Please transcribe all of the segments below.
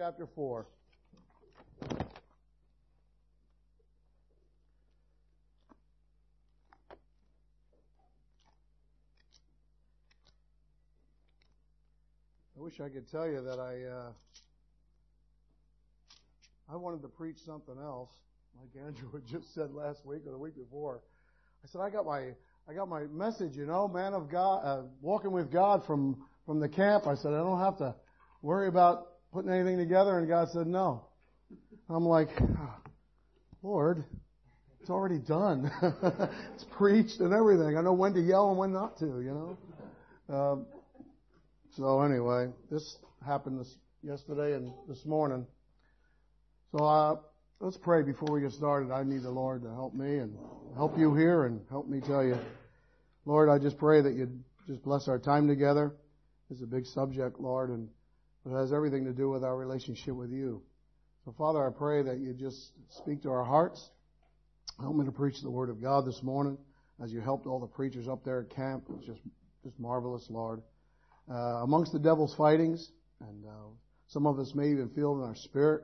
chapter 4. I wish I could tell you that I uh, I wanted to preach something else, like Andrew had just said last week or the week before. I said I got my I got my message, you know, man of God, uh, walking with God from from the camp. I said I don't have to worry about putting anything together, and God said no. I'm like, Lord, it's already done. it's preached and everything. I know when to yell and when not to, you know. Um, so anyway, this happened this yesterday and this morning. So uh, let's pray before we get started. I need the Lord to help me and help you here and help me tell you. Lord, I just pray that you'd just bless our time together. It's a big subject, Lord, and it has everything to do with our relationship with you. So Father, I pray that you just speak to our hearts. Help me to preach the Word of God this morning as you helped all the preachers up there at camp. It was just, just marvelous, Lord uh, amongst the devil's fightings, and uh, some of us may even feel in our spirit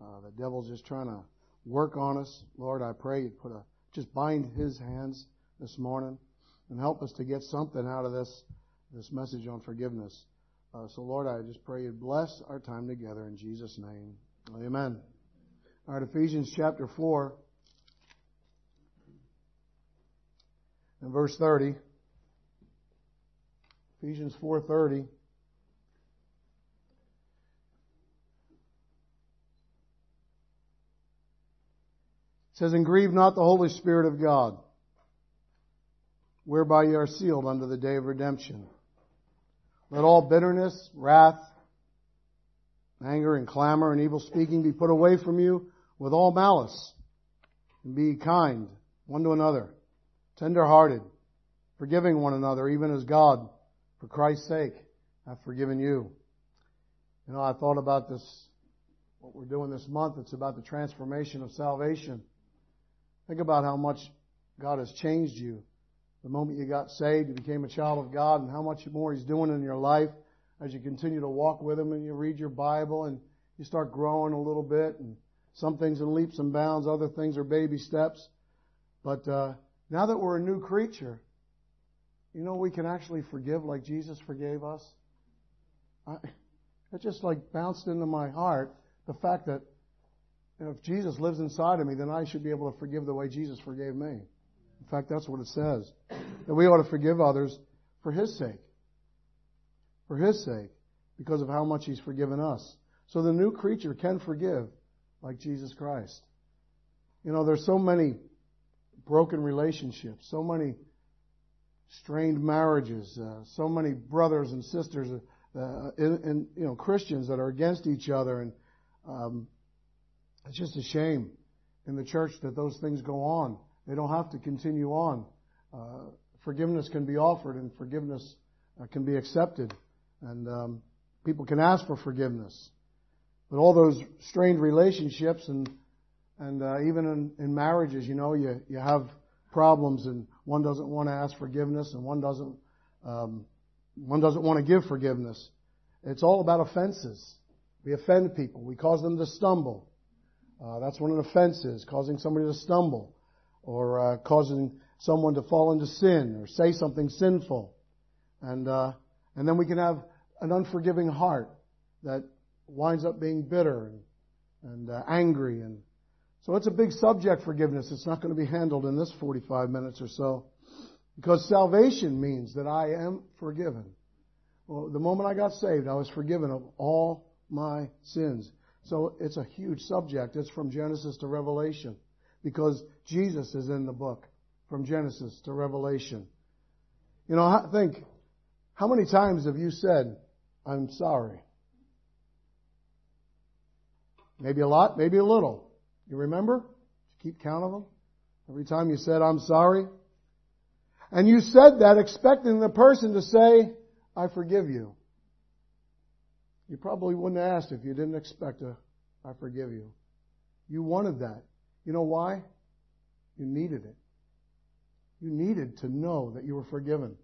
uh, the devil's just trying to work on us. Lord, I pray you put a just bind his hands this morning and help us to get something out of this this message on forgiveness. Uh, so, Lord, I just pray you bless our time together in Jesus' name. Amen. All right, Ephesians chapter four and verse thirty. Ephesians 4:30 says, And grieve not the Holy Spirit of God, whereby ye are sealed unto the day of redemption. Let all bitterness, wrath, anger, and clamor, and evil speaking be put away from you with all malice. And be kind one to another, tender hearted, forgiving one another, even as God for Christ's sake, I've forgiven you. You know, I thought about this, what we're doing this month. It's about the transformation of salvation. Think about how much God has changed you. The moment you got saved, you became a child of God, and how much more He's doing in your life as you continue to walk with Him and you read your Bible and you start growing a little bit. And some things in leaps and bounds, other things are baby steps. But uh, now that we're a new creature, you know, we can actually forgive like Jesus forgave us. I, it just like bounced into my heart the fact that you know, if Jesus lives inside of me, then I should be able to forgive the way Jesus forgave me. In fact, that's what it says. That we ought to forgive others for His sake. For His sake. Because of how much He's forgiven us. So the new creature can forgive like Jesus Christ. You know, there's so many broken relationships, so many strained marriages, uh, so many brothers and sisters, uh, and, you know Christians that are against each other, and um, it's just a shame in the church that those things go on. They don't have to continue on. Uh, forgiveness can be offered, and forgiveness uh, can be accepted, and um, people can ask for forgiveness. But all those strained relationships and and uh, even in, in marriages, you know, you you have problems and one doesn't want to ask forgiveness and one doesn't, um, one doesn't want to give forgiveness. It's all about offenses. We offend people. We cause them to stumble. Uh, that's what an offense is, causing somebody to stumble or uh, causing someone to fall into sin or say something sinful. And, uh, and then we can have an unforgiving heart that winds up being bitter and, and uh, angry and so it's a big subject, forgiveness. It's not going to be handled in this 45 minutes or so. Because salvation means that I am forgiven. Well, the moment I got saved, I was forgiven of all my sins. So it's a huge subject. It's from Genesis to Revelation. Because Jesus is in the book. From Genesis to Revelation. You know, I think, how many times have you said, I'm sorry? Maybe a lot, maybe a little. You remember? Keep count of them. Every time you said, I'm sorry. And you said that expecting the person to say, I forgive you. You probably wouldn't have asked if you didn't expect a, I forgive you. You wanted that. You know why? You needed it. You needed to know that you were forgiven.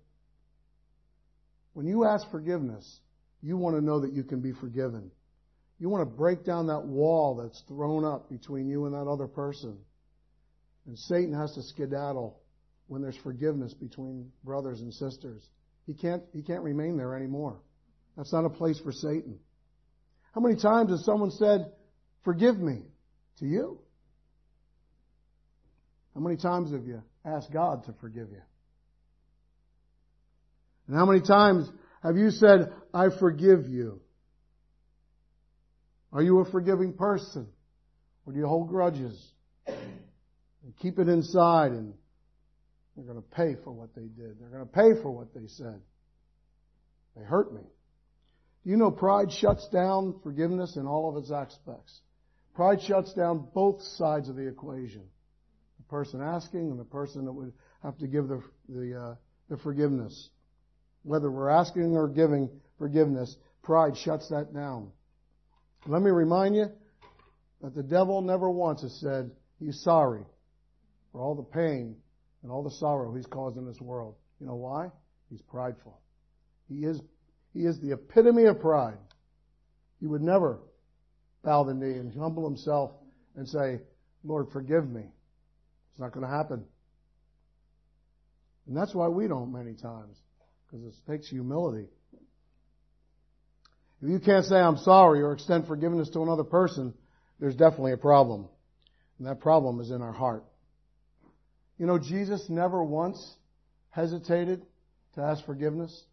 When you ask forgiveness, you want to know that you can be forgiven. You want to break down that wall that's thrown up between you and that other person. And Satan has to skedaddle when there's forgiveness between brothers and sisters. He can't, he can't remain there anymore. That's not a place for Satan. How many times has someone said, forgive me to you? How many times have you asked God to forgive you? And how many times have you said, I forgive you? Are you a forgiving person? Or do you hold grudges? And keep it inside and they're going to pay for what they did. They're going to pay for what they said. They hurt me. Do you know pride shuts down forgiveness in all of its aspects? Pride shuts down both sides of the equation. Person asking and the person that would have to give the, the, uh, the forgiveness. Whether we're asking or giving forgiveness, pride shuts that down. Let me remind you that the devil never once has said he's sorry for all the pain and all the sorrow he's caused in this world. You know why? He's prideful. He is, he is the epitome of pride. He would never bow the knee and humble himself and say, Lord, forgive me. It's not going to happen. And that's why we don't many times, because it takes humility. If you can't say I'm sorry or extend forgiveness to another person, there's definitely a problem. And that problem is in our heart. You know, Jesus never once hesitated to ask forgiveness,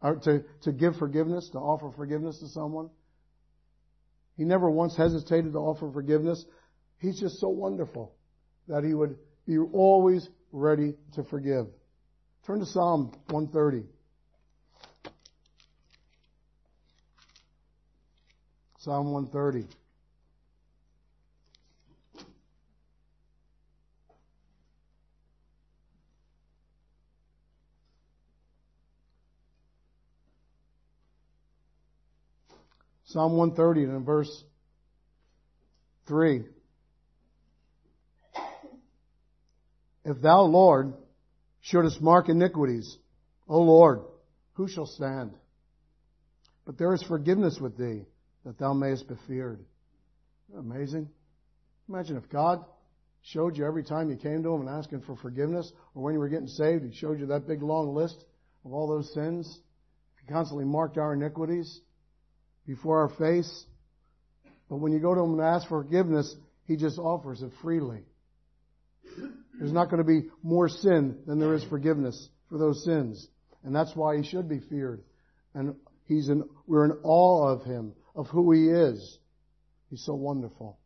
or to, to give forgiveness, to offer forgiveness to someone. He never once hesitated to offer forgiveness. He's just so wonderful that he would be always ready to forgive. Turn to Psalm 130. Psalm 130. Psalm 130 and in verse 3. If thou, Lord, shouldest mark iniquities, O Lord, who shall stand? But there is forgiveness with thee, that thou mayest be feared. Amazing. Imagine if God showed you every time you came to Him and asking for forgiveness, or when you were getting saved, He showed you that big long list of all those sins. He constantly marked our iniquities before our face. But when you go to Him and ask for forgiveness, He just offers it freely. There's not going to be more sin than there is forgiveness for those sins. And that's why He should be feared. And He's in, we're in awe of Him, of who He is. He's so wonderful.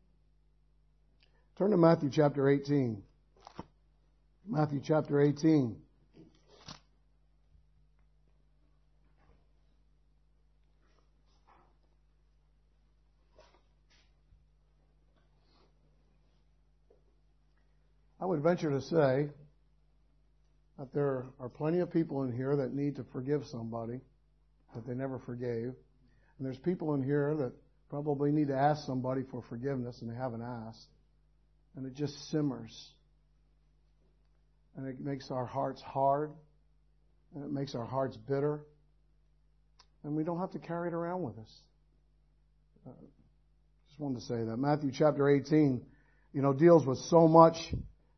Turn to Matthew chapter 18. Matthew chapter 18. Would venture to say that there are plenty of people in here that need to forgive somebody that they never forgave. And there's people in here that probably need to ask somebody for forgiveness and they haven't asked. And it just simmers. And it makes our hearts hard. And it makes our hearts bitter. And we don't have to carry it around with us. Uh, just wanted to say that. Matthew chapter 18, you know, deals with so much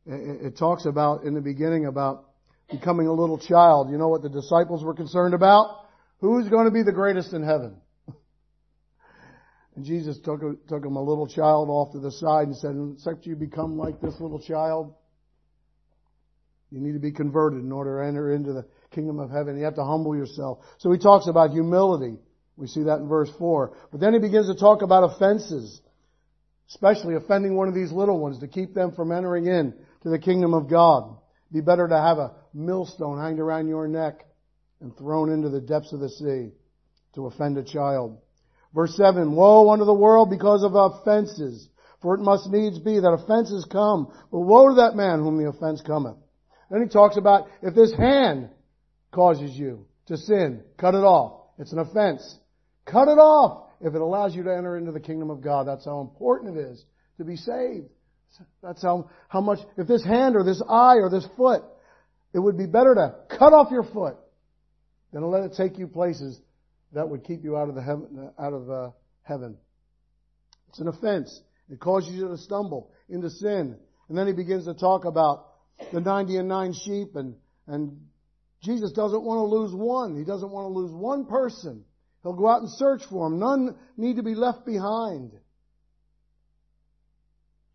it talks about in the beginning about becoming a little child. You know what the disciples were concerned about? Who's going to be the greatest in heaven? And Jesus took, took him a little child off to the side and said, except you become like this little child, you need to be converted in order to enter into the kingdom of heaven. You have to humble yourself. So he talks about humility. We see that in verse 4. But then he begins to talk about offenses, especially offending one of these little ones to keep them from entering in to the kingdom of God. Be better to have a millstone hanged around your neck and thrown into the depths of the sea to offend a child. Verse 7, Woe unto the world because of offenses, for it must needs be that offenses come, but woe to that man whom the offense cometh. Then he talks about if this hand causes you to sin, cut it off. It's an offense. Cut it off if it allows you to enter into the kingdom of God. That's how important it is to be saved. That's how, how much, if this hand or this eye or this foot, it would be better to cut off your foot than to let it take you places that would keep you out of the heaven, out of uh, heaven. It's an offense. It causes you to stumble into sin. And then he begins to talk about the 90 and 9 sheep and, and Jesus doesn't want to lose one. He doesn't want to lose one person. He'll go out and search for them. None need to be left behind.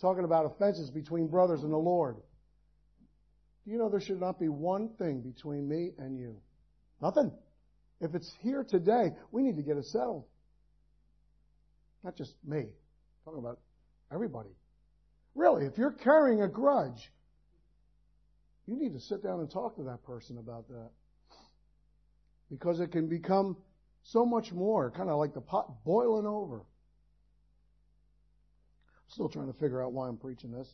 Talking about offenses between brothers and the Lord. Do you know there should not be one thing between me and you? Nothing. If it's here today, we need to get it settled. Not just me. I'm talking about everybody. Really, if you're carrying a grudge, you need to sit down and talk to that person about that. Because it can become so much more, kind of like the pot boiling over. Still trying to figure out why I'm preaching this.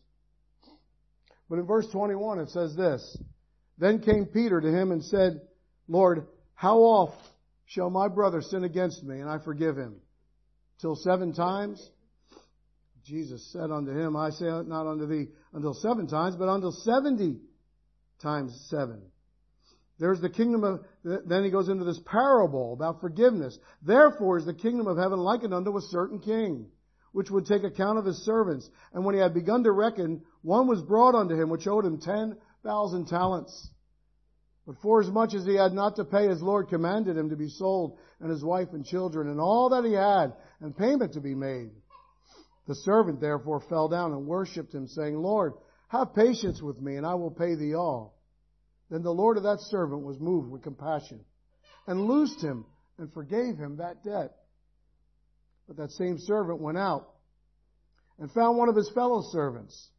But in verse 21 it says this, Then came Peter to him and said, Lord, how oft shall my brother sin against me and I forgive him? Till seven times? Jesus said unto him, I say not unto thee until seven times, but until seventy times seven. There's the kingdom of, then he goes into this parable about forgiveness. Therefore is the kingdom of heaven likened unto a certain king, which would take account of his servants. And when he had begun to reckon, one was brought unto him, which owed him ten thousand talents. But forasmuch as he had not to pay, his Lord commanded him to be sold, and his wife and children, and all that he had, and payment to be made. The servant therefore fell down and worshipped him, saying, Lord, have patience with me, and I will pay thee all. Then the Lord of that servant was moved with compassion, and loosed him, and forgave him that debt. But that same servant went out, and found one of his fellow servants,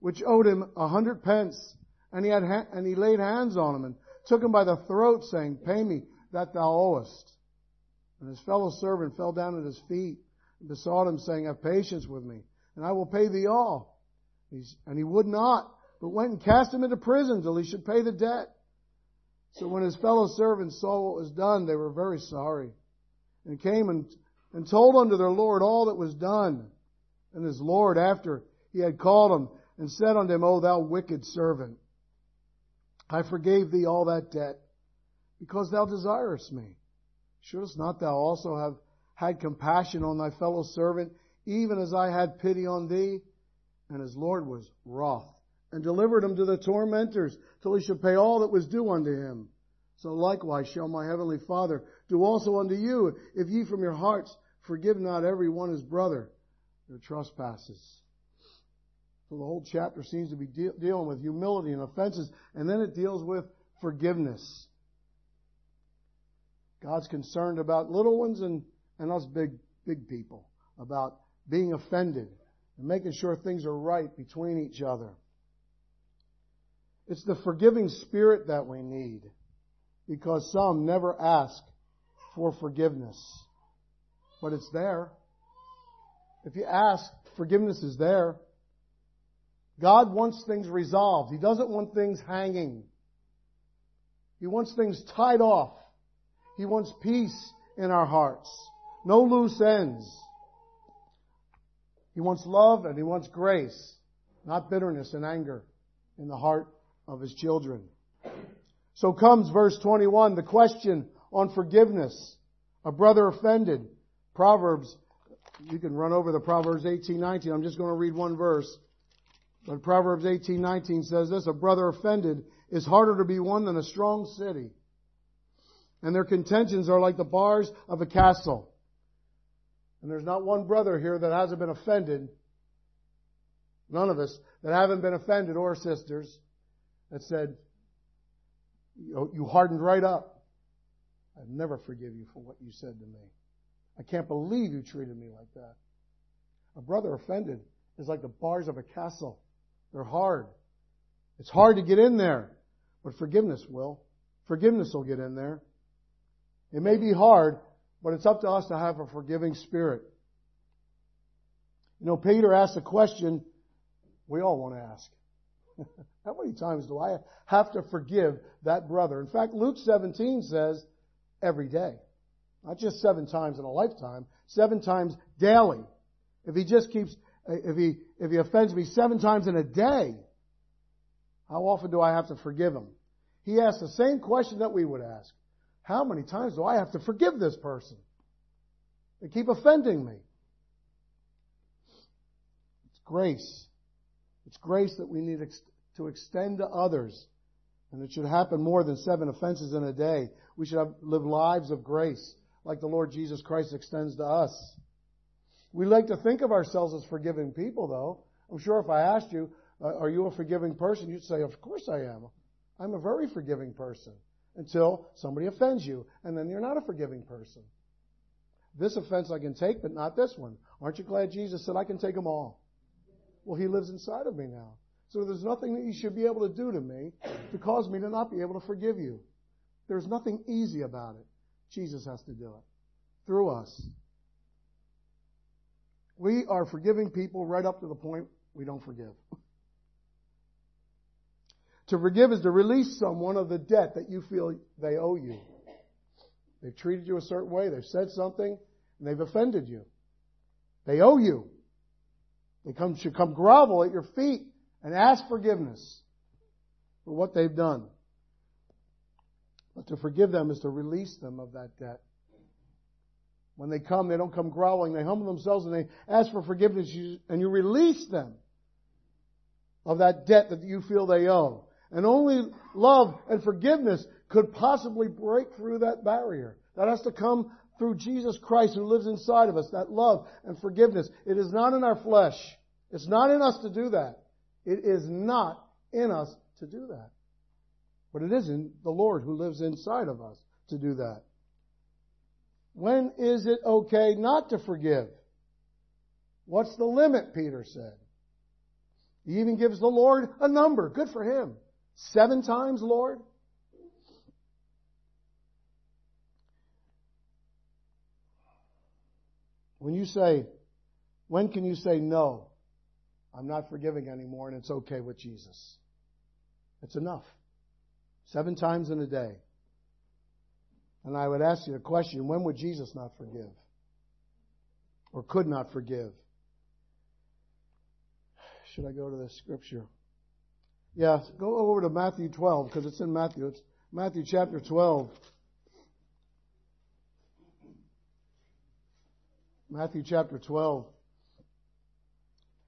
which owed him a hundred pence, and he had, and he laid hands on him, and took him by the throat, saying, Pay me that thou owest. And his fellow servant fell down at his feet, and besought him, saying, Have patience with me, and I will pay thee all. And he would not, but went and cast him into prison till he should pay the debt. So when his fellow servants saw what was done, they were very sorry, and came and, and told unto their Lord all that was done. And his Lord, after he had called him, and said unto him, O thou wicked servant, I forgave thee all that debt, because thou desirest me. Shouldst not thou also have had compassion on thy fellow servant, even as I had pity on thee. And his Lord was wroth, and delivered him to the tormentors, till he should pay all that was due unto him. So likewise shall my heavenly Father do also unto you, if ye from your hearts forgive not every one his brother their trespasses. So the whole chapter seems to be de- dealing with humility and offenses, and then it deals with forgiveness. God's concerned about little ones and and us big, big people about being offended and making sure things are right between each other. It's the forgiving spirit that we need because some never ask for forgiveness. But it's there. If you ask, forgiveness is there. God wants things resolved. He doesn't want things hanging. He wants things tied off. He wants peace in our hearts. No loose ends. He wants love and he wants grace, not bitterness and anger in the heart of his children. So comes verse 21, the question on forgiveness. A brother offended. Proverbs, you can run over the Proverbs 18, 19. I'm just going to read one verse. But Proverbs 18, 19 says this, a brother offended is harder to be won than a strong city. And their contentions are like the bars of a castle. And there's not one brother here that hasn't been offended. None of us that haven't been offended or sisters that said, you hardened right up. I'd never forgive you for what you said to me. I can't believe you treated me like that. A brother offended is like the bars of a castle. They're hard. It's hard to get in there, but forgiveness will. Forgiveness will get in there. It may be hard, but it's up to us to have a forgiving spirit. You know, Peter asked a question we all want to ask. How many times do I have to forgive that brother? In fact, Luke 17 says every day. Not just seven times in a lifetime, seven times daily. If he just keeps, if he, if he offends me seven times in a day, how often do I have to forgive him? He asked the same question that we would ask. How many times do I have to forgive this person? They keep offending me. It's grace. It's grace that we need to extend to others. And it should happen more than seven offenses in a day. We should have, live lives of grace like the Lord Jesus Christ extends to us. We like to think of ourselves as forgiving people, though. I'm sure if I asked you, uh, are you a forgiving person? You'd say, of course I am. I'm a very forgiving person. Until somebody offends you, and then you're not a forgiving person. This offense I can take, but not this one. Aren't you glad Jesus said, I can take them all? Well, He lives inside of me now. So there's nothing that you should be able to do to me to cause me to not be able to forgive you. There's nothing easy about it. Jesus has to do it. Through us. We are forgiving people right up to the point we don't forgive. To forgive is to release someone of the debt that you feel they owe you. They've treated you a certain way, they've said something, and they've offended you. They owe you. They come, should come grovel at your feet and ask forgiveness for what they've done. But to forgive them is to release them of that debt. When they come, they don't come growling. They humble themselves and they ask for forgiveness and you release them of that debt that you feel they owe. And only love and forgiveness could possibly break through that barrier. That has to come through Jesus Christ who lives inside of us. That love and forgiveness. It is not in our flesh. It's not in us to do that. It is not in us to do that. But it isn't the Lord who lives inside of us to do that. When is it okay not to forgive? What's the limit, Peter said. He even gives the Lord a number. Good for him. Seven times, Lord? When you say, when can you say no? I'm not forgiving anymore and it's okay with Jesus. It's enough. Seven times in a day. And I would ask you a question when would Jesus not forgive? Or could not forgive? Should I go to the scripture? Yeah, go over to Matthew 12 because it's in Matthew. It's Matthew chapter 12. Matthew chapter 12.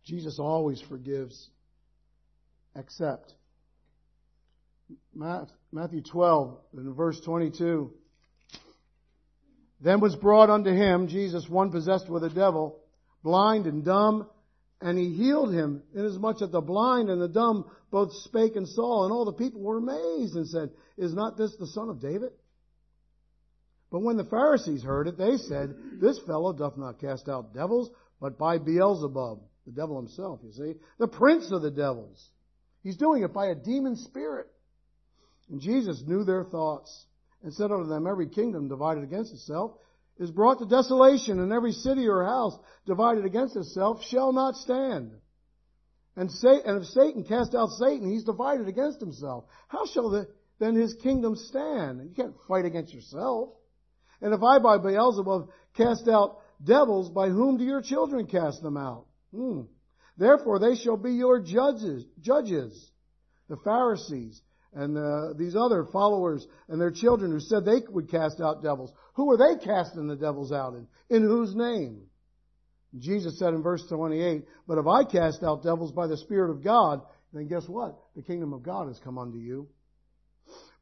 Jesus always forgives except Matthew 12, in verse 22. Then was brought unto him, Jesus, one possessed with a devil, blind and dumb, and he healed him, inasmuch that the blind and the dumb both spake and saw, and all the people were amazed and said, Is not this the son of David? But when the Pharisees heard it, they said, This fellow doth not cast out devils, but by Beelzebub, the devil himself, you see, the prince of the devils. He's doing it by a demon spirit. And Jesus knew their thoughts and said unto them, Every kingdom divided against itself is brought to desolation, and every city or house divided against itself shall not stand. And, if Satan cast out Satan, he's divided against himself. How shall the, then his kingdom stand? You can't fight against yourself. And if I by Beelzebub cast out devils, by whom do your children cast them out? Hmm. Therefore they shall be your judges, judges. The Pharisees and uh, these other followers and their children who said they would cast out devils. Who are they casting the devils out in? In whose name? Jesus said in verse 28, But if I cast out devils by the Spirit of God, then guess what? The kingdom of God has come unto you.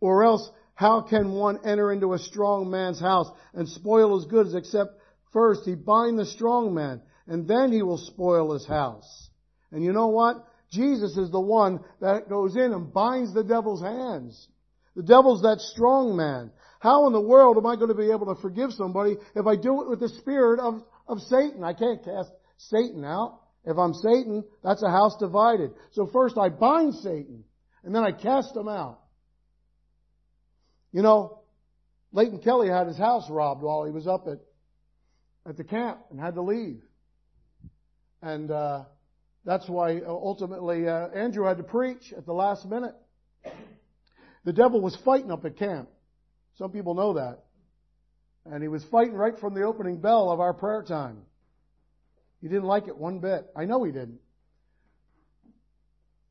Or else, how can one enter into a strong man's house and spoil his goods except first he bind the strong man, and then he will spoil his house? And you know what? Jesus is the one that goes in and binds the devil's hands. The devil's that strong man. How in the world am I going to be able to forgive somebody if I do it with the spirit of, of Satan? I can't cast Satan out. If I'm Satan, that's a house divided. So first I bind Satan, and then I cast him out. You know, Leighton Kelly had his house robbed while he was up at, at the camp and had to leave. And uh, that's why ultimately uh, Andrew had to preach at the last minute. The devil was fighting up at camp. Some people know that. And he was fighting right from the opening bell of our prayer time. He didn't like it one bit. I know he didn't.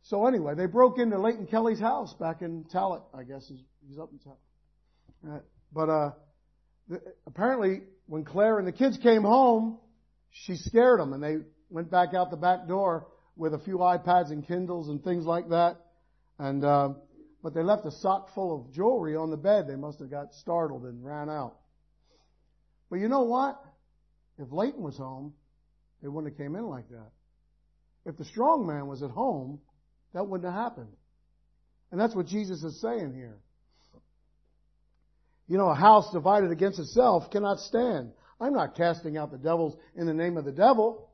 So anyway, they broke into Leighton Kelly's house back in Tallet, I guess. He's up in Tallet. But uh, apparently, when Claire and the kids came home, she scared them, and they went back out the back door with a few iPads and Kindles and things like that. And uh, but they left a sock full of jewelry on the bed. They must have got startled and ran out. But you know what? If Leighton was home, they wouldn't have came in like that. If the strong man was at home, that wouldn't have happened. And that's what Jesus is saying here. You know, a house divided against itself cannot stand. I'm not casting out the devils in the name of the devil.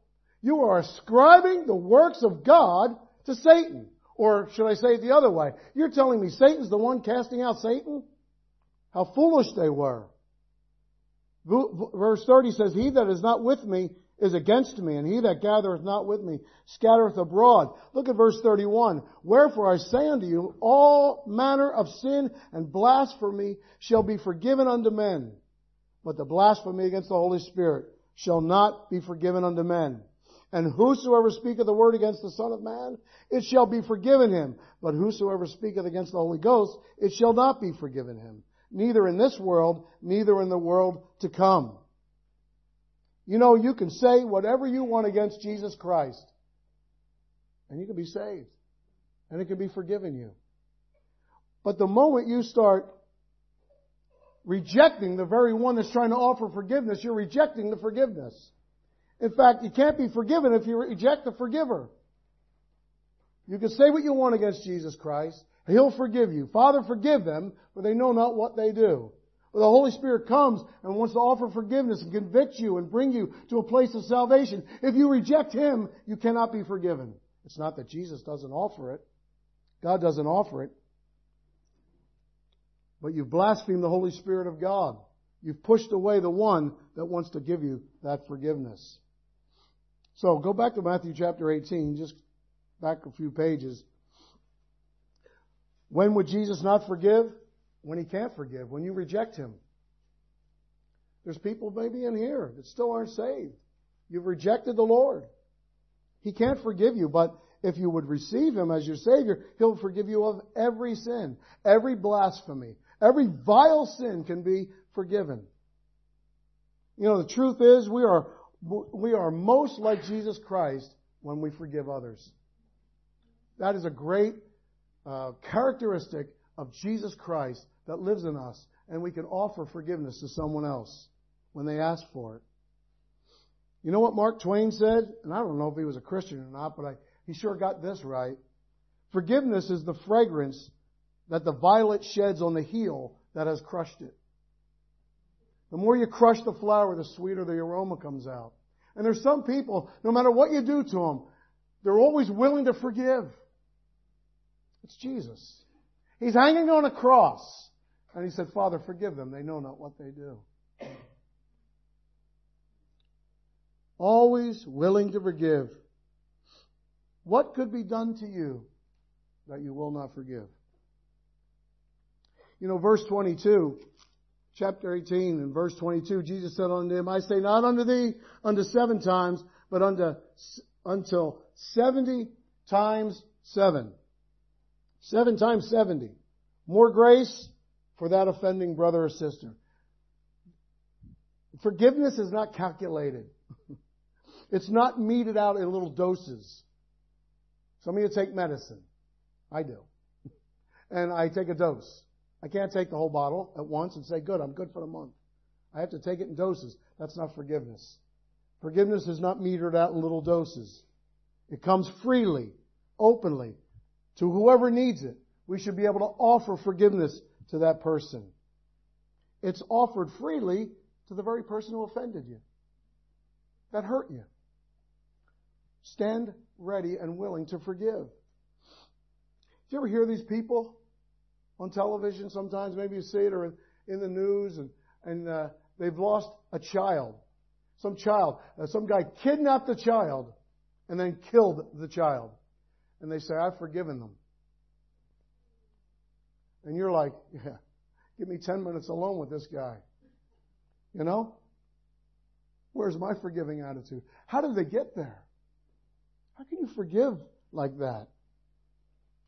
You are ascribing the works of God to Satan. Or should I say it the other way? You're telling me Satan's the one casting out Satan? How foolish they were. Verse 30 says, He that is not with me is against me, and he that gathereth not with me scattereth abroad. Look at verse 31. Wherefore I say unto you, all manner of sin and blasphemy shall be forgiven unto men, but the blasphemy against the Holy Spirit shall not be forgiven unto men. And whosoever speaketh the word against the Son of Man, it shall be forgiven him. But whosoever speaketh against the Holy Ghost, it shall not be forgiven him. Neither in this world, neither in the world to come. You know, you can say whatever you want against Jesus Christ, and you can be saved, and it can be forgiven you. But the moment you start rejecting the very one that's trying to offer forgiveness, you're rejecting the forgiveness. In fact, you can't be forgiven if you reject the forgiver. You can say what you want against Jesus Christ. He'll forgive you. Father, forgive them, for they know not what they do But the Holy Spirit comes and wants to offer forgiveness and convict you and bring you to a place of salvation. If you reject Him, you cannot be forgiven. It's not that Jesus doesn't offer it. God doesn't offer it. But you've blasphemed the Holy Spirit of God. You've pushed away the one that wants to give you that forgiveness. So go back to Matthew chapter 18, just back a few pages. When would Jesus not forgive? when he can't forgive, when you reject him. There's people maybe in here that still aren't saved. You've rejected the Lord. He can't forgive you, but if you would receive him as your Savior, he'll forgive you of every sin, every blasphemy, every vile sin can be forgiven. You know, the truth is we are, we are most like Jesus Christ when we forgive others. That is a great uh, characteristic of Jesus Christ that lives in us, and we can offer forgiveness to someone else when they ask for it. You know what Mark Twain said? And I don't know if he was a Christian or not, but I, he sure got this right. Forgiveness is the fragrance that the violet sheds on the heel that has crushed it. The more you crush the flower, the sweeter the aroma comes out. And there's some people, no matter what you do to them, they're always willing to forgive. It's Jesus. He's hanging on a cross. And he said, Father, forgive them. They know not what they do. Always willing to forgive. What could be done to you that you will not forgive? You know, verse 22, chapter 18 and verse 22, Jesus said unto him, I say not unto thee unto seven times, but unto, until 70 times seven. Seven times 70. More grace, for that offending brother or sister. Forgiveness is not calculated. it's not meted out in little doses. Some of you take medicine. I do. And I take a dose. I can't take the whole bottle at once and say, good, I'm good for the month. I have to take it in doses. That's not forgiveness. Forgiveness is not metered out in little doses. It comes freely, openly, to whoever needs it. We should be able to offer forgiveness to that person. It's offered freely to the very person who offended you, that hurt you. Stand ready and willing to forgive. Do you ever hear these people on television sometimes? Maybe you see it or in, in the news and, and uh, they've lost a child. Some child, uh, some guy kidnapped a child and then killed the child. And they say, I've forgiven them. And you're like, yeah, give me 10 minutes alone with this guy. You know? Where's my forgiving attitude? How did they get there? How can you forgive like that?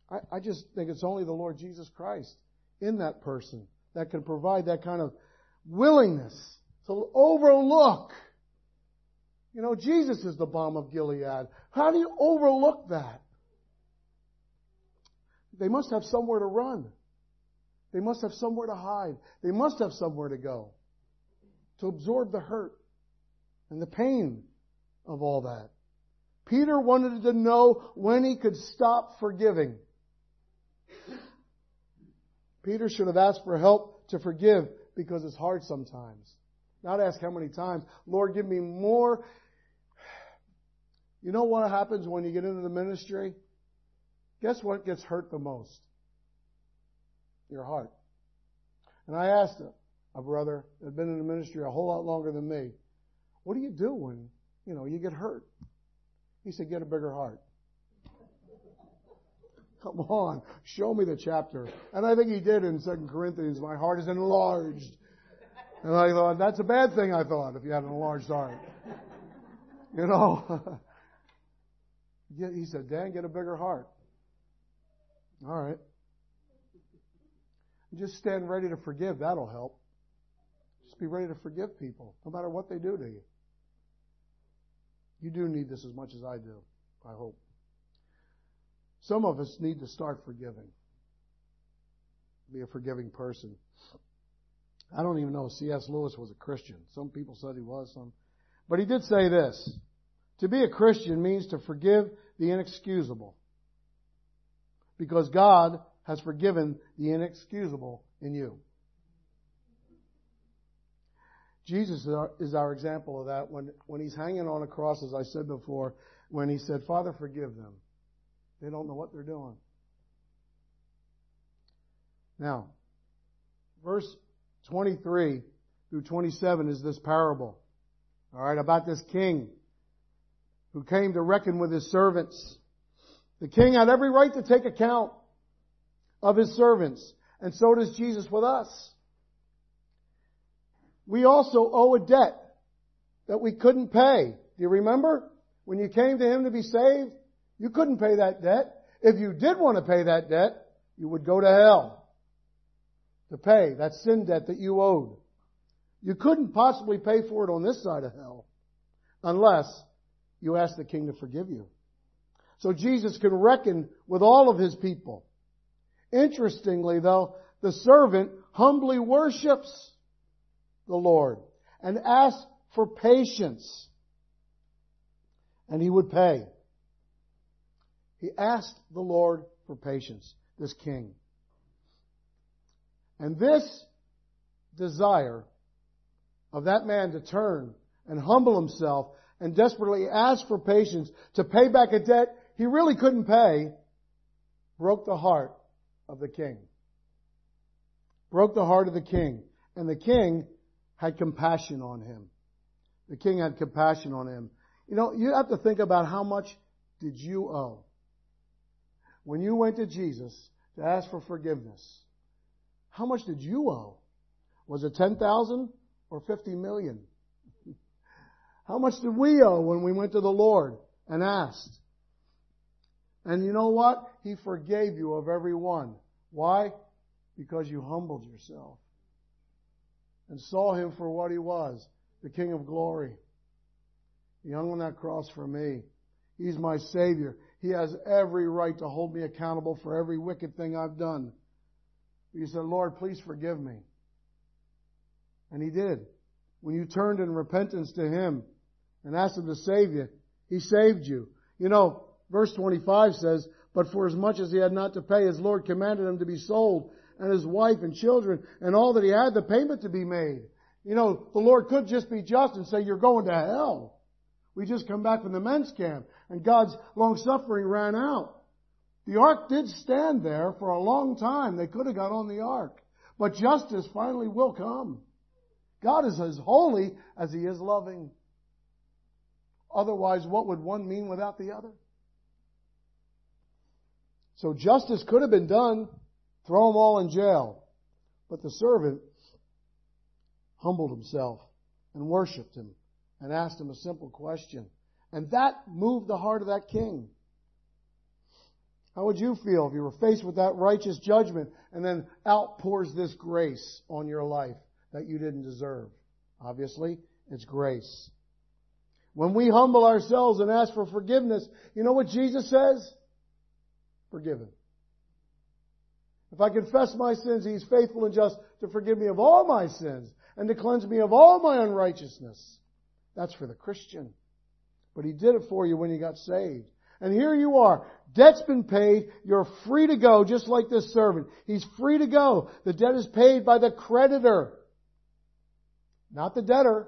I, I just think it's only the Lord Jesus Christ in that person that can provide that kind of willingness to overlook. You know, Jesus is the balm of Gilead. How do you overlook that? They must have somewhere to run. They must have somewhere to hide. They must have somewhere to go to absorb the hurt and the pain of all that. Peter wanted to know when he could stop forgiving. Peter should have asked for help to forgive because it's hard sometimes. Not ask how many times. Lord, give me more. You know what happens when you get into the ministry? Guess what gets hurt the most? Your heart. And I asked a, a brother that had been in the ministry a whole lot longer than me, what do you do when, you know, you get hurt? He said, get a bigger heart. Come on, show me the chapter. And I think he did in 2 Corinthians, my heart is enlarged. And I thought, that's a bad thing, I thought, if you had an enlarged heart. You know? he said, Dan, get a bigger heart. All right. Just stand ready to forgive. That'll help. Just be ready to forgive people, no matter what they do to you. You do need this as much as I do, I hope. Some of us need to start forgiving. Be a forgiving person. I don't even know if C.S. Lewis was a Christian. Some people said he was, some. But he did say this. To be a Christian means to forgive the inexcusable. Because God has forgiven the inexcusable in you. Jesus is our, is our, example of that when, when he's hanging on a cross, as I said before, when he said, Father, forgive them. They don't know what they're doing. Now, verse 23 through 27 is this parable. All right, about this king who came to reckon with his servants. The king had every right to take account of his servants, and so does Jesus with us. We also owe a debt that we couldn't pay. Do you remember? When you came to him to be saved, you couldn't pay that debt. If you did want to pay that debt, you would go to hell to pay that sin debt that you owed. You couldn't possibly pay for it on this side of hell unless you asked the king to forgive you. So Jesus can reckon with all of his people. Interestingly though, the servant humbly worships the Lord and asks for patience. And he would pay. He asked the Lord for patience, this king. And this desire of that man to turn and humble himself and desperately ask for patience to pay back a debt he really couldn't pay broke the heart of the king. Broke the heart of the king. And the king had compassion on him. The king had compassion on him. You know, you have to think about how much did you owe? When you went to Jesus to ask for forgiveness, how much did you owe? Was it 10,000 or 50 million? How much did we owe when we went to the Lord and asked? And you know what? He forgave you of every one. Why? Because you humbled yourself and saw him for what he was, the King of glory. He hung on that cross for me. He's my Savior. He has every right to hold me accountable for every wicked thing I've done. He said, Lord, please forgive me. And He did. When you turned in repentance to Him and asked Him to save you, He saved you. You know, verse 25 says, But for as much as He had not to pay, His Lord commanded Him to be sold and his wife and children and all that he had, the payment to be made. You know, the Lord could just be just and say, you're going to hell. We just come back from the men's camp and God's long suffering ran out. The ark did stand there for a long time. They could have got on the ark. But justice finally will come. God is as holy as he is loving. Otherwise, what would one mean without the other? So justice could have been done. Throw them all in jail. But the servant humbled himself and worshiped him and asked him a simple question. And that moved the heart of that king. How would you feel if you were faced with that righteous judgment and then outpours this grace on your life that you didn't deserve? Obviously, it's grace. When we humble ourselves and ask for forgiveness, you know what Jesus says? Forgiven. If I confess my sins, He's faithful and just to forgive me of all my sins and to cleanse me of all my unrighteousness. That's for the Christian. But He did it for you when you got saved. And here you are. Debt's been paid. You're free to go, just like this servant. He's free to go. The debt is paid by the creditor. Not the debtor.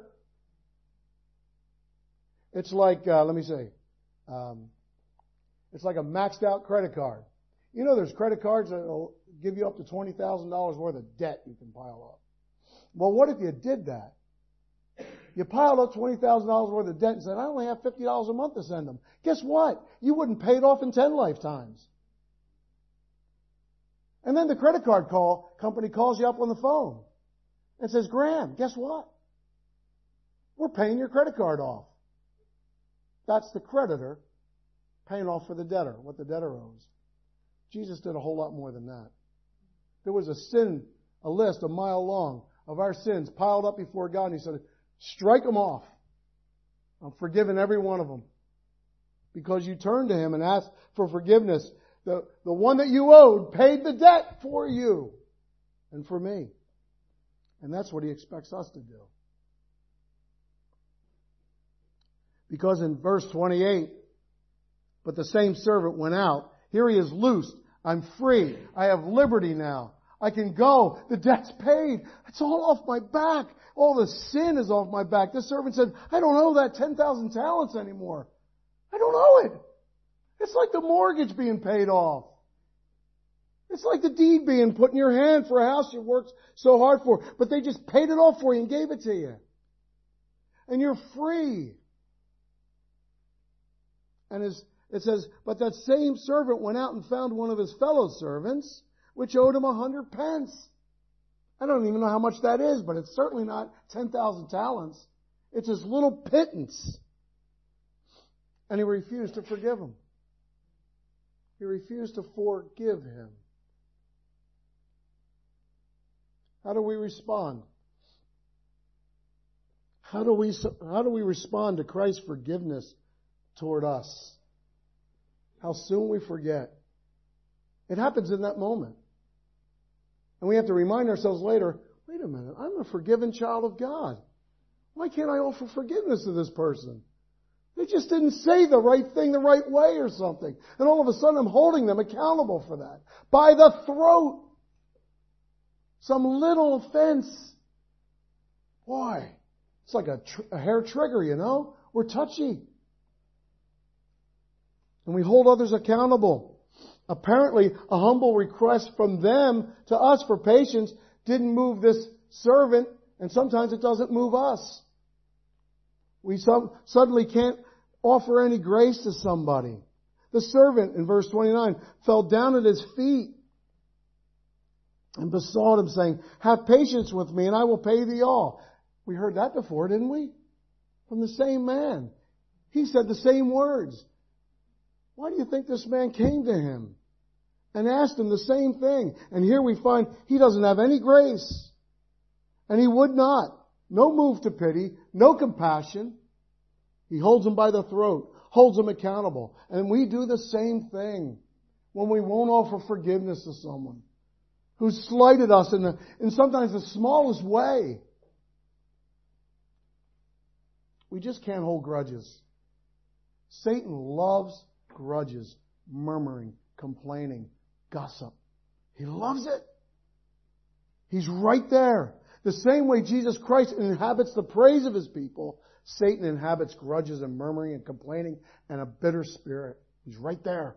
It's like, uh, let me say, um, it's like a maxed out credit card. You know, there's credit cards that will give you up to $20,000 worth of debt you can pile up. Well, what if you did that? You piled up $20,000 worth of debt and said, I only have $50 a month to send them. Guess what? You wouldn't pay it off in 10 lifetimes. And then the credit card call company calls you up on the phone and says, Graham, guess what? We're paying your credit card off. That's the creditor paying off for the debtor, what the debtor owes. Jesus did a whole lot more than that. There was a sin, a list a mile long of our sins piled up before God, and He said, strike them off. I'm forgiving every one of them. Because you turned to Him and asked for forgiveness. The, the one that you owed paid the debt for you and for me. And that's what He expects us to do. Because in verse 28, but the same servant went out. Here he is loosed. I'm free. I have liberty now. I can go. The debt's paid. It's all off my back. All the sin is off my back. This servant said, I don't owe that 10,000 talents anymore. I don't owe it. It's like the mortgage being paid off. It's like the deed being put in your hand for a house you worked so hard for, but they just paid it off for you and gave it to you. And you're free. And it says, but that same servant went out and found one of his fellow servants, which owed him a hundred pence. I don't even know how much that is, but it's certainly not 10,000 talents. It's his little pittance. And he refused to forgive him. He refused to forgive him. How do we respond? How do we, how do we respond to Christ's forgiveness toward us. How soon we forget. It happens in that moment. And we have to remind ourselves later, wait a minute, I'm a forgiven child of God. Why can't I offer forgiveness to this person? They just didn't say the right thing the right way or something. And all of a sudden I'm holding them accountable for that. By the throat. Some little offense. Why? It's like a, tr- a hair trigger, you know? We're touchy and we hold others accountable. Apparently, a humble request from them to us for patience didn't move this servant, and sometimes it doesn't move us. We suddenly can't offer any grace to somebody. The servant in verse 29 fell down at his feet and besought him saying, have patience with me and I will pay thee all. We heard that before, didn't we? From the same man. He said the same words. Why do you think this man came to him and asked him the same thing? And here we find he doesn't have any grace. And he would not. No move to pity, no compassion. He holds him by the throat, holds him accountable. And we do the same thing when we won't offer forgiveness to someone who's slighted us in, the, in sometimes the smallest way. We just can't hold grudges. Satan loves grudges, murmuring, complaining, gossip. He loves it. He's right there. The same way Jesus Christ inhabits the praise of his people, Satan inhabits grudges and murmuring and complaining and a bitter spirit. He's right there.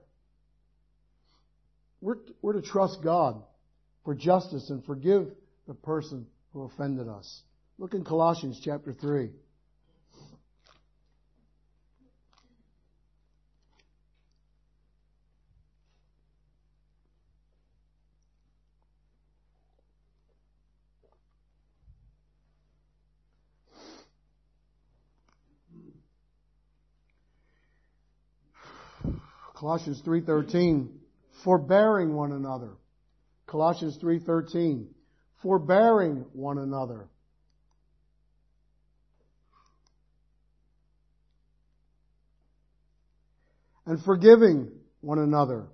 We're, we're to trust God for justice and forgive the person who offended us. Look in Colossians chapter 3. Colossians 3:13, forbearing one another. Colossians 3:13, forbearing one another. And forgiving one another.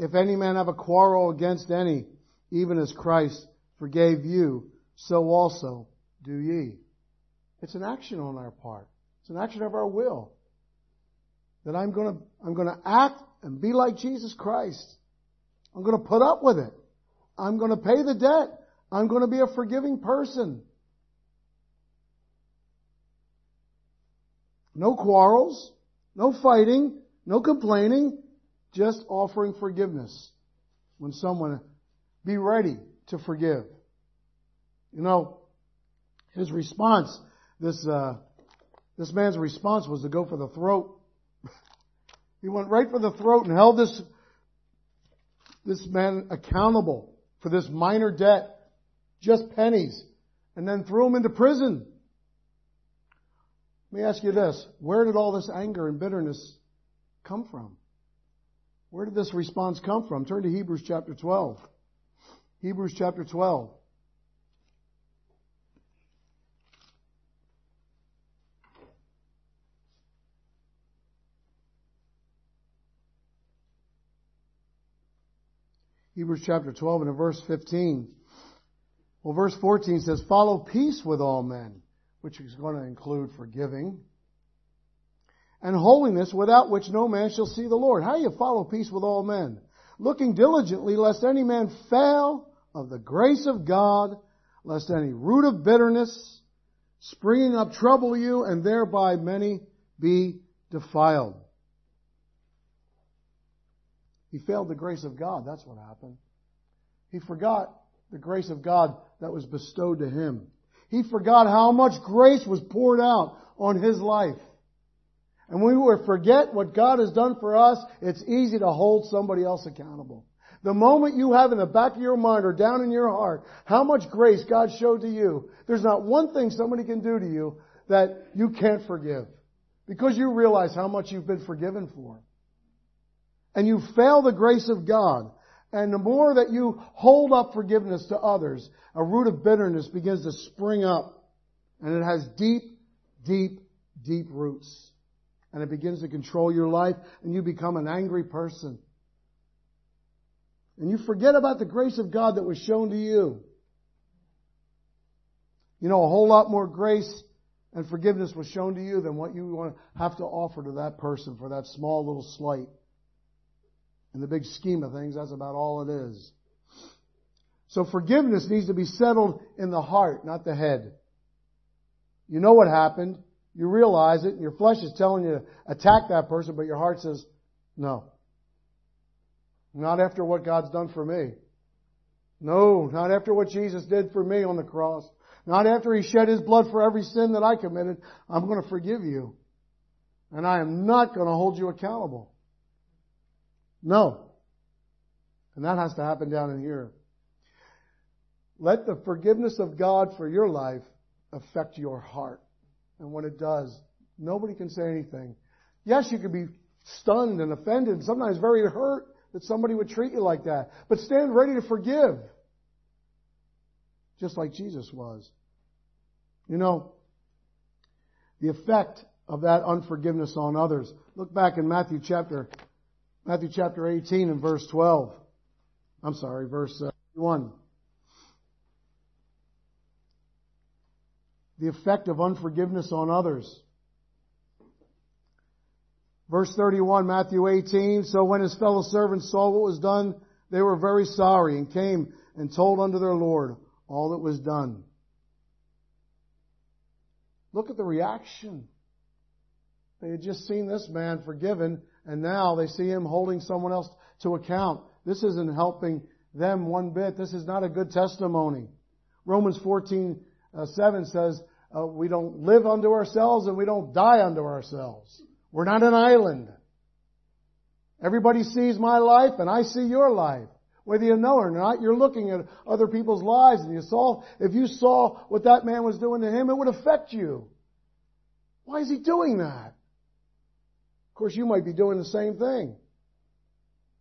If any man have a quarrel against any, even as Christ forgave you, so also do ye. It's an action on our part. It's an action of our will. That I'm gonna, I'm gonna act and be like Jesus Christ. I'm gonna put up with it. I'm gonna pay the debt. I'm gonna be a forgiving person. No quarrels, no fighting, no complaining, just offering forgiveness. When someone, be ready to forgive. You know, his response, this, uh, this man's response was to go for the throat. He went right for the throat and held this, this man accountable for this minor debt, just pennies, and then threw him into prison. Let me ask you this. Where did all this anger and bitterness come from? Where did this response come from? Turn to Hebrews chapter 12. Hebrews chapter 12. Hebrews chapter 12 and verse 15. Well, verse 14 says, follow peace with all men, which is going to include forgiving, and holiness without which no man shall see the Lord. How do you follow peace with all men? Looking diligently lest any man fail of the grace of God, lest any root of bitterness springing up trouble you, and thereby many be defiled. He failed the grace of God. That's what happened. He forgot the grace of God that was bestowed to him. He forgot how much grace was poured out on his life. And when we forget what God has done for us, it's easy to hold somebody else accountable. The moment you have in the back of your mind or down in your heart how much grace God showed to you, there's not one thing somebody can do to you that you can't forgive. Because you realize how much you've been forgiven for and you fail the grace of God, and the more that you hold up forgiveness to others, a root of bitterness begins to spring up, and it has deep, deep, deep roots. And it begins to control your life, and you become an angry person. And you forget about the grace of God that was shown to you. You know, a whole lot more grace and forgiveness was shown to you than what you want to have to offer to that person for that small little slight. In the big scheme of things, that's about all it is. So forgiveness needs to be settled in the heart, not the head. You know what happened. You realize it, and your flesh is telling you to attack that person, but your heart says, no. Not after what God's done for me. No, not after what Jesus did for me on the cross. Not after He shed His blood for every sin that I committed. I'm going to forgive you. And I am not going to hold you accountable. No. And that has to happen down in here. Let the forgiveness of God for your life affect your heart. And when it does, nobody can say anything. Yes, you can be stunned and offended, and sometimes very hurt that somebody would treat you like that. But stand ready to forgive. Just like Jesus was. You know, the effect of that unforgiveness on others. Look back in Matthew chapter Matthew chapter 18 and verse 12. I'm sorry, verse uh, 1. The effect of unforgiveness on others. Verse 31, Matthew 18, so when his fellow servants saw what was done, they were very sorry and came and told unto their Lord all that was done. Look at the reaction. They had just seen this man forgiven and now they see him holding someone else to account. This isn't helping them one bit. This is not a good testimony. Romans 14, uh, 7 says, uh, we don't live unto ourselves and we don't die unto ourselves. We're not an island. Everybody sees my life and I see your life. Whether you know it or not, you're looking at other people's lives and you saw, if you saw what that man was doing to him, it would affect you. Why is he doing that? Of course, you might be doing the same thing.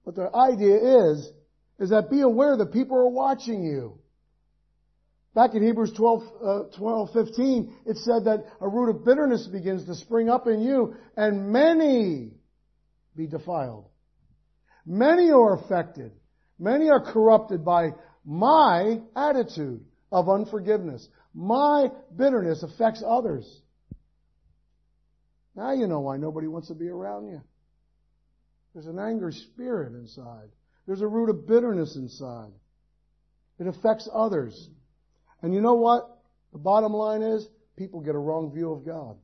But the idea is, is that be aware that people are watching you. Back in Hebrews 12, uh, 12, 15, it said that a root of bitterness begins to spring up in you, and many be defiled. Many are affected. Many are corrupted by my attitude of unforgiveness. My bitterness affects others. Now you know why nobody wants to be around you. There's an angry spirit inside. There's a root of bitterness inside. It affects others. And you know what? The bottom line is people get a wrong view of God.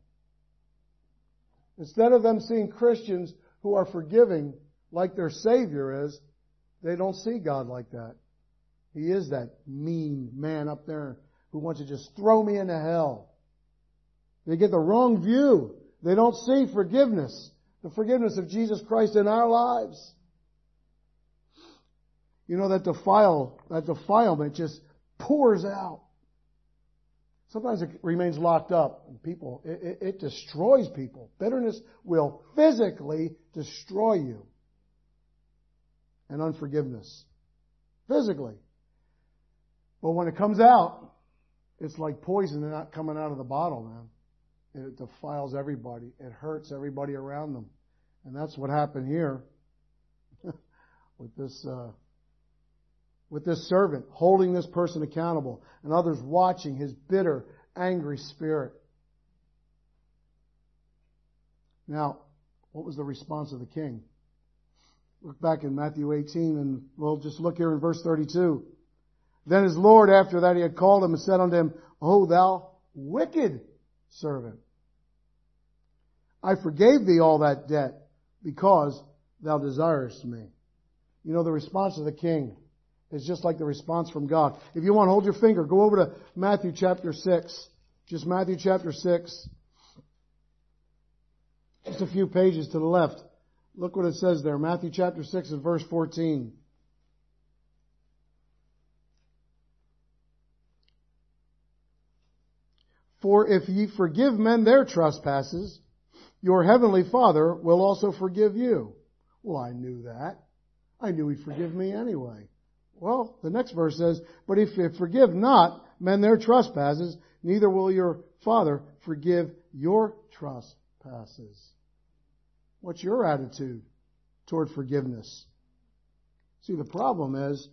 Instead of them seeing Christians who are forgiving like their Savior is, they don't see God like that. He is that mean man up there who wants to just throw me into hell. They get the wrong view. They don't see forgiveness, the forgiveness of Jesus Christ in our lives. You know that defile, that defilement just pours out. Sometimes it remains locked up. People, it, it, it destroys people. Bitterness will physically destroy you. And unforgiveness. Physically. But when it comes out, it's like poison not coming out of the bottle, man. It defiles everybody. It hurts everybody around them. And that's what happened here with this, uh, with this servant, holding this person accountable, and others watching his bitter, angry spirit. Now, what was the response of the king? Look back in Matthew 18, and we'll just look here in verse 32. Then his Lord, after that he had called him and said unto him, O thou wicked servant, I forgave thee all that debt because thou desirest me. You know the response of the king is just like the response from God. If you want to hold your finger, go over to Matthew chapter 6. Just Matthew chapter 6. Just a few pages to the left. Look what it says there. Matthew chapter 6 and verse 14. For if ye forgive men their trespasses, your heavenly Father will also forgive you. Well, I knew that. I knew he'd forgive me anyway. Well, the next verse says, But if you forgive not men their trespasses, neither will your Father forgive your trespasses. What's your attitude toward forgiveness? See, the problem is,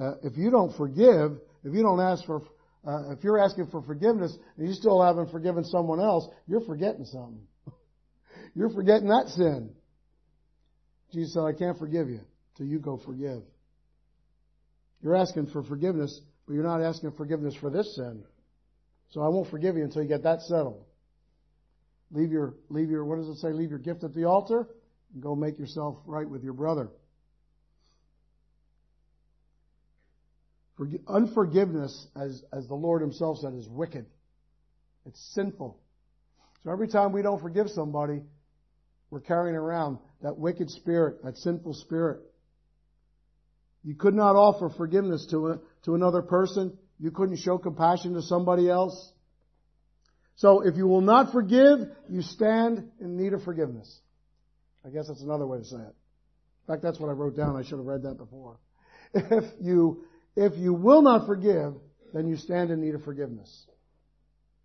uh, if you don't forgive, if you don't ask for, uh, if you're asking for forgiveness and you still haven't forgiven someone else, you're forgetting something. You're forgetting that sin. Jesus said, I can't forgive you till you go forgive. You're asking for forgiveness, but you're not asking forgiveness for this sin. So I won't forgive you until you get that settled. Leave your, leave your, what does it say? Leave your gift at the altar and go make yourself right with your brother. Unforgiveness, as, as the Lord Himself said, is wicked. It's sinful. So every time we don't forgive somebody, we're carrying around that wicked spirit, that sinful spirit. You could not offer forgiveness to, a, to another person. You couldn't show compassion to somebody else. So if you will not forgive, you stand in need of forgiveness. I guess that's another way to say it. In fact, that's what I wrote down. I should have read that before. If you, if you will not forgive, then you stand in need of forgiveness.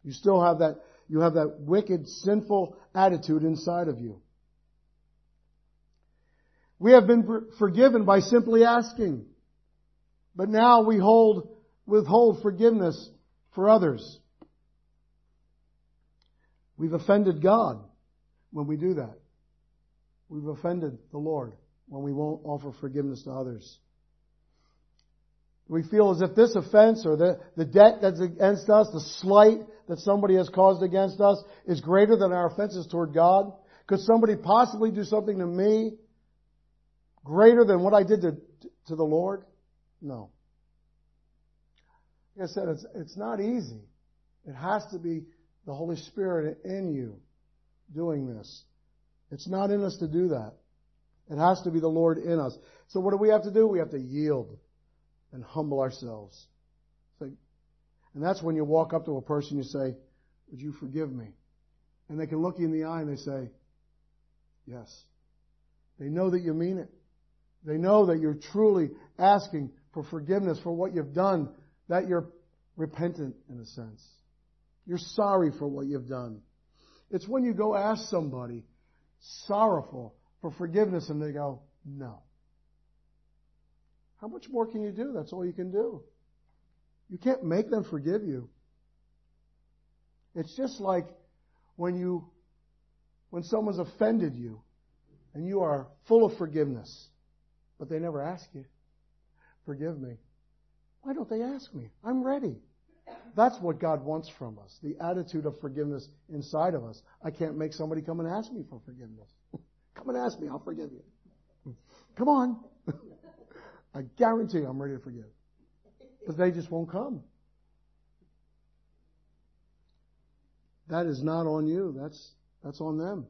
You still have that, you have that wicked, sinful attitude inside of you. We have been forgiven by simply asking. But now we hold, withhold forgiveness for others. We've offended God when we do that. We've offended the Lord when we won't offer forgiveness to others. We feel as if this offense or the, the debt that's against us, the slight that somebody has caused against us is greater than our offenses toward God. Could somebody possibly do something to me greater than what I did to, to the Lord? No. Like I said, it's, it's not easy. It has to be the Holy Spirit in you doing this. It's not in us to do that. It has to be the Lord in us. So what do we have to do? We have to yield and humble ourselves. And that's when you walk up to a person, you say, would you forgive me? And they can look you in the eye and they say, yes. They know that you mean it. They know that you're truly asking for forgiveness for what you've done, that you're repentant in a sense. You're sorry for what you've done. It's when you go ask somebody sorrowful for forgiveness and they go, no. How much more can you do? That's all you can do. You can't make them forgive you. It's just like when you, when someone's offended you and you are full of forgiveness, but they never ask you, forgive me. Why don't they ask me? I'm ready. That's what God wants from us. The attitude of forgiveness inside of us. I can't make somebody come and ask me for forgiveness. come and ask me, I'll forgive you. Come on. I guarantee I'm ready to forgive. But they just won't come. That is not on you. That's, that's on them.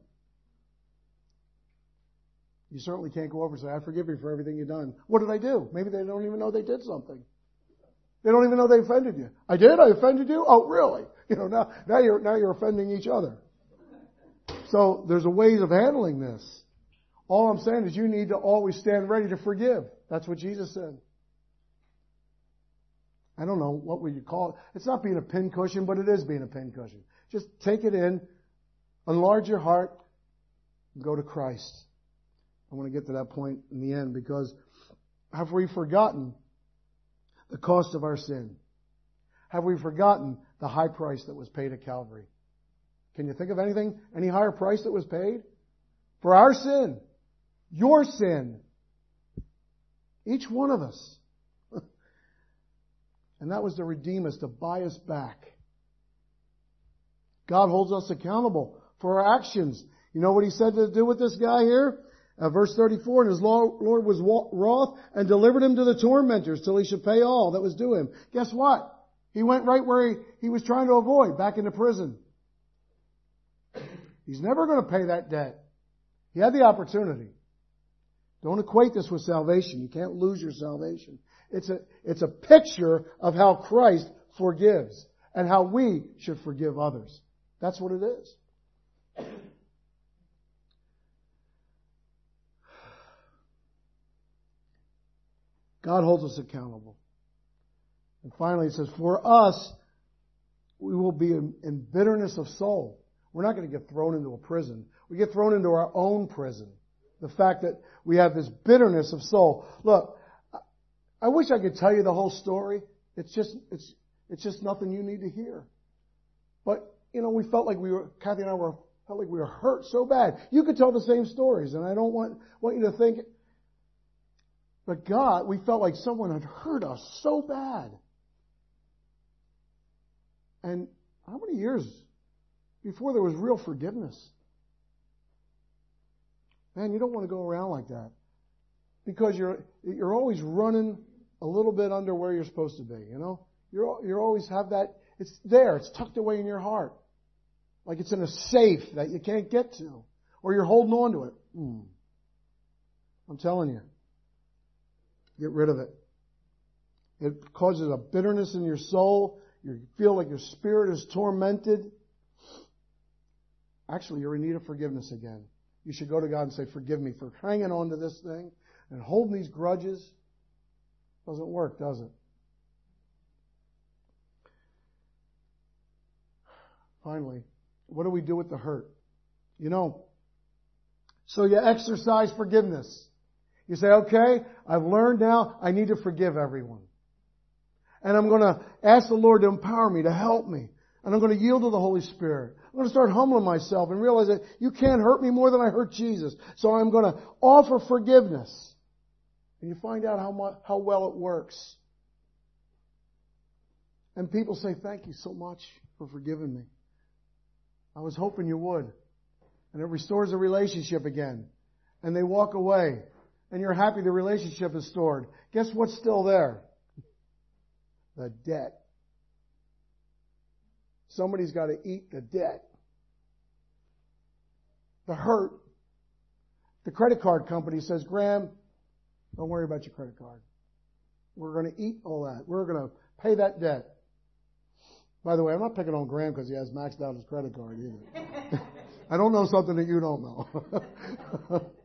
You certainly can't go over and say, I forgive you for everything you've done. What did I do? Maybe they don't even know they did something. They don't even know they offended you. I did? I offended you? Oh, really? You know, now, now you're, now you're offending each other. So there's a ways of handling this. All I'm saying is you need to always stand ready to forgive. That's what Jesus said. I don't know what would you call it. It's not being a pincushion, but it is being a pincushion. Just take it in, enlarge your heart, and go to Christ. I want to get to that point in the end because have we forgotten the cost of our sin? Have we forgotten the high price that was paid at Calvary? Can you think of anything, any higher price that was paid? For our sin. Your sin. Each one of us. and that was to redeem us, to buy us back. God holds us accountable for our actions. You know what he said to do with this guy here? Uh, verse 34, and his Lord was wroth and delivered him to the tormentors till he should pay all that was due him. Guess what? He went right where he, he was trying to avoid, back into prison. He's never going to pay that debt. He had the opportunity. Don't equate this with salvation. You can't lose your salvation. It's a, it's a picture of how Christ forgives and how we should forgive others. That's what it is. God holds us accountable. And finally, it says, for us, we will be in, bitterness of soul. We're not going to get thrown into a prison. We get thrown into our own prison. The fact that we have this bitterness of soul. Look, I wish I could tell you the whole story. It's just, it's, it's just nothing you need to hear. But, you know, we felt like we were, Kathy and I were, felt like we were hurt so bad. You could tell the same stories, and I don't want, want you to think but God, we felt like someone had hurt us so bad. And how many years before there was real forgiveness? Man, you don't want to go around like that. Because you're, you're always running a little bit under where you're supposed to be, you know? You're, you always have that, it's there, it's tucked away in your heart. Like it's in a safe that you can't get to. Or you're holding on to it. Hmm. I'm telling you. Get rid of it. It causes a bitterness in your soul. You feel like your spirit is tormented. Actually, you're in need of forgiveness again. You should go to God and say, Forgive me for hanging on to this thing and holding these grudges. Doesn't work, does it? Finally, what do we do with the hurt? You know, so you exercise forgiveness. You say, okay, I've learned now I need to forgive everyone. And I'm going to ask the Lord to empower me, to help me. And I'm going to yield to the Holy Spirit. I'm going to start humbling myself and realize that you can't hurt me more than I hurt Jesus. So I'm going to offer forgiveness. And you find out how much, how well it works. And people say, thank you so much for forgiving me. I was hoping you would. And it restores the relationship again. And they walk away and you're happy the relationship is stored. Guess what's still there? The debt. Somebody's got to eat the debt. The hurt. The credit card company says, Graham, don't worry about your credit card. We're going to eat all that. We're going to pay that debt. By the way, I'm not picking on Graham because he has maxed out his credit card either. I don't know something that you don't know.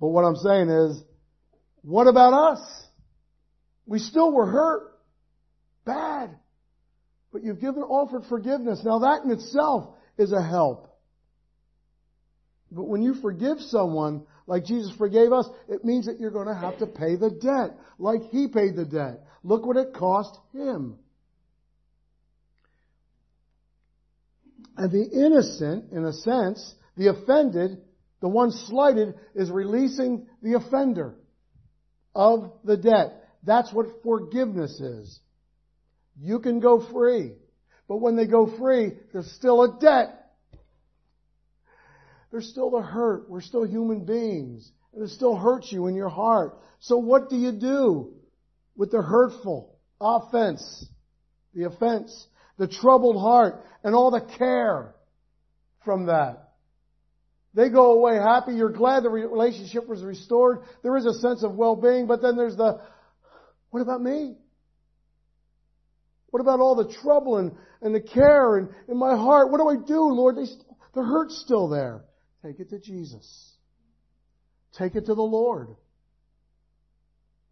But what I'm saying is, what about us? We still were hurt. Bad. But you've given, offered forgiveness. Now that in itself is a help. But when you forgive someone, like Jesus forgave us, it means that you're going to have to pay the debt, like He paid the debt. Look what it cost Him. And the innocent, in a sense, the offended, the one slighted, is releasing the offender of the debt. That's what forgiveness is. You can go free. But when they go free, there's still a debt. There's still the hurt. We're still human beings. And it still hurts you in your heart. So what do you do with the hurtful offense, the offense, the troubled heart, and all the care from that? They go away happy. You're glad the relationship was restored. There is a sense of well-being, but then there's the, what about me? What about all the trouble and, and the care and in my heart? What do I do, Lord? They, the hurt's still there. Take it to Jesus. Take it to the Lord.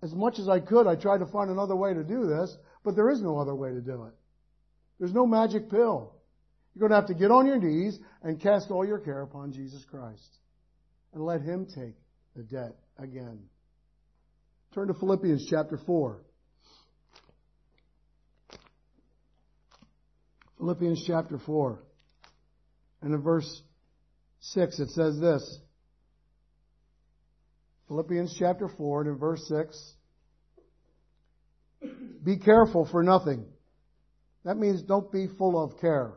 As much as I could, I tried to find another way to do this, but there is no other way to do it. There's no magic pill. You're going to have to get on your knees and cast all your care upon Jesus Christ and let Him take the debt again. Turn to Philippians chapter 4. Philippians chapter 4. And in verse 6 it says this. Philippians chapter 4 and in verse 6. Be careful for nothing. That means don't be full of care.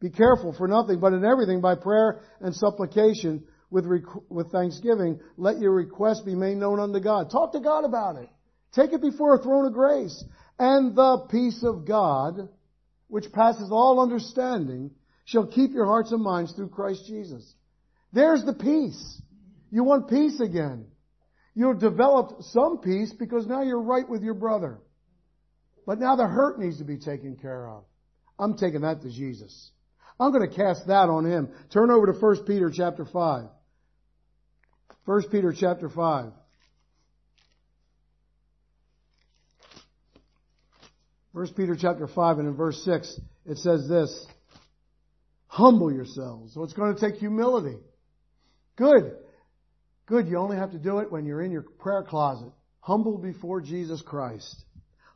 Be careful for nothing, but in everything by prayer and supplication with, with thanksgiving, let your request be made known unto God. Talk to God about it. Take it before a throne of grace. And the peace of God, which passes all understanding, shall keep your hearts and minds through Christ Jesus. There's the peace. You want peace again. You've developed some peace because now you're right with your brother. But now the hurt needs to be taken care of. I'm taking that to Jesus. I'm going to cast that on him. Turn over to 1 Peter chapter 5. 1 Peter chapter 5. First Peter chapter 5 and in verse 6, it says this, Humble yourselves. So it's going to take humility. Good. Good. You only have to do it when you're in your prayer closet. Humble before Jesus Christ.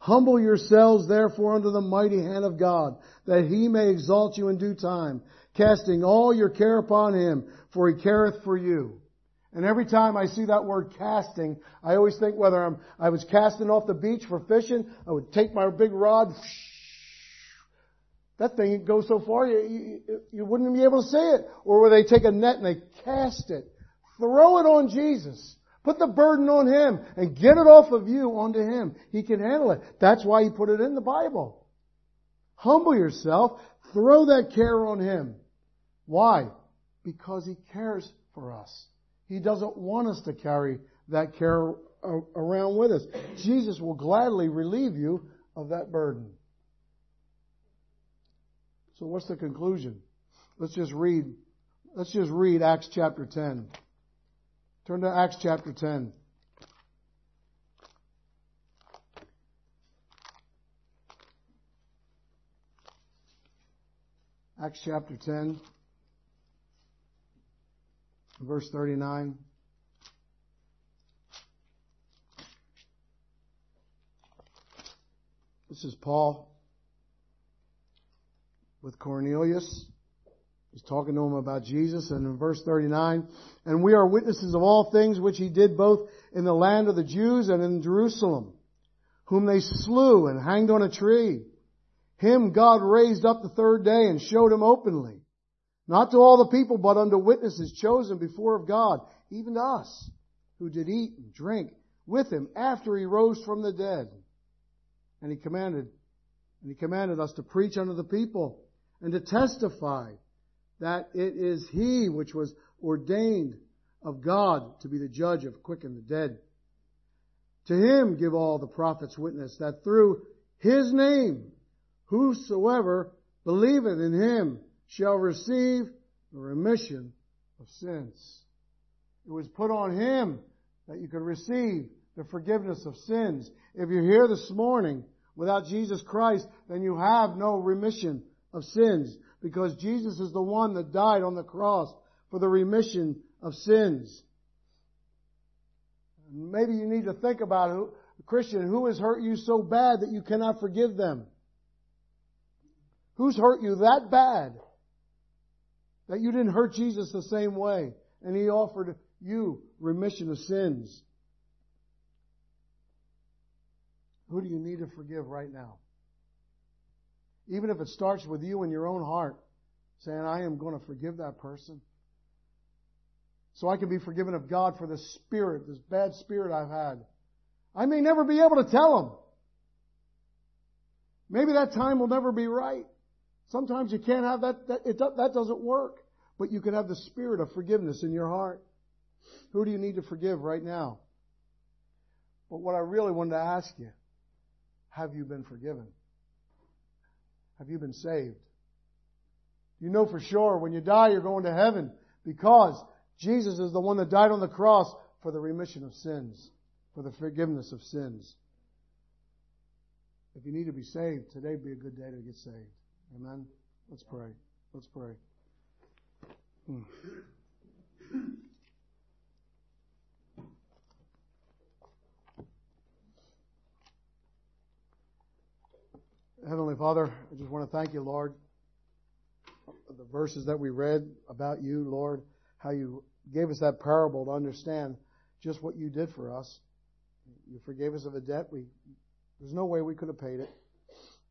Humble yourselves therefore under the mighty hand of God, that he may exalt you in due time, casting all your care upon him, for he careth for you. And every time I see that word casting, I always think whether I'm, I was casting off the beach for fishing, I would take my big rod, that thing goes so far you, you, you wouldn't be able to see it. Or where they take a net and they cast it. Throw it on Jesus. Put the burden on Him and get it off of you onto Him. He can handle it. That's why He put it in the Bible. Humble yourself. Throw that care on Him. Why? Because He cares for us. He doesn't want us to carry that care around with us. Jesus will gladly relieve you of that burden. So what's the conclusion? Let's just read, let's just read Acts chapter 10. Turn to Acts chapter 10. Acts chapter 10, verse 39. This is Paul with Cornelius. He's talking to him about Jesus and in verse 39, and we are witnesses of all things which he did both in the land of the Jews and in Jerusalem, whom they slew and hanged on a tree. Him God raised up the third day and showed him openly, not to all the people, but unto witnesses chosen before of God, even to us, who did eat and drink with him after he rose from the dead. And he commanded, and he commanded us to preach unto the people and to testify that it is he which was ordained of God to be the judge of quick and the dead. To him give all the prophets witness that through his name whosoever believeth in him shall receive the remission of sins. It was put on Him that you could receive the forgiveness of sins. If you're here this morning without Jesus Christ, then you have no remission of sins because Jesus is the one that died on the cross for the remission of sins. Maybe you need to think about who, Christian, who has hurt you so bad that you cannot forgive them? Who's hurt you that bad that you didn't hurt Jesus the same way and He offered you remission of sins? Who do you need to forgive right now? Even if it starts with you in your own heart, saying, I am going to forgive that person. So I can be forgiven of God for the spirit, this bad spirit I've had. I may never be able to tell him. Maybe that time will never be right. Sometimes you can't have that, that, it, that doesn't work. But you can have the spirit of forgiveness in your heart. Who do you need to forgive right now? But what I really wanted to ask you, have you been forgiven? Have you been saved? You know for sure when you die you're going to heaven because Jesus is the one that died on the cross for the remission of sins, for the forgiveness of sins. If you need to be saved, today would be a good day to get saved. Amen. Let's pray. Let's pray. Hmm. Heavenly Father, I just want to thank you, Lord, the verses that we read about you, Lord, how you gave us that parable to understand just what you did for us. You forgave us of a debt. We, there's no way we could have paid it.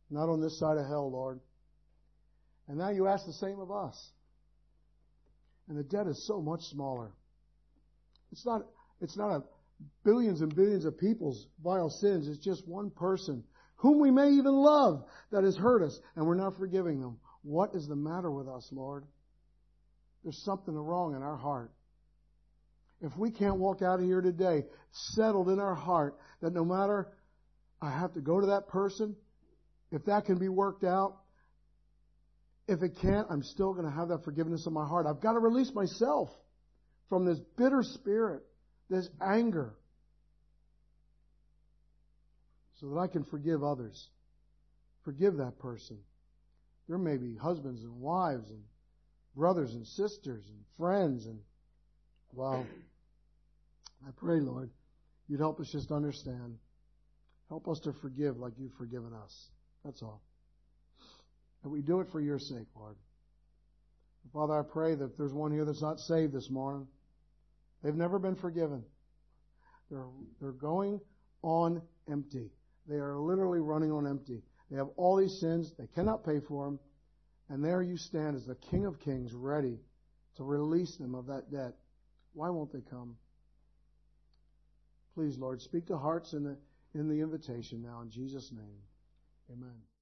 Not on this side of hell, Lord. And now you ask the same of us. And the debt is so much smaller. It's not, it's not a billions and billions of people's vile sins. It's just one person whom we may even love, that has hurt us, and we're not forgiving them. What is the matter with us, Lord? There's something wrong in our heart. If we can't walk out of here today settled in our heart that no matter I have to go to that person, if that can be worked out, if it can't, I'm still going to have that forgiveness in my heart. I've got to release myself from this bitter spirit, this anger, so that I can forgive others. Forgive that person. There may be husbands and wives and brothers and sisters and friends and wow. I pray, Lord, you'd help us just understand. Help us to forgive like you've forgiven us. That's all. And we do it for your sake, Lord. Father, I pray that if there's one here that's not saved this morning, they've never been forgiven. They're, they're going on empty. They are literally running on empty. They have all these sins. They cannot pay for them. And there you stand as the King of Kings, ready to release them of that debt. Why won't they come? Please, Lord, speak to hearts in the, in the invitation now in Jesus' name. Amen.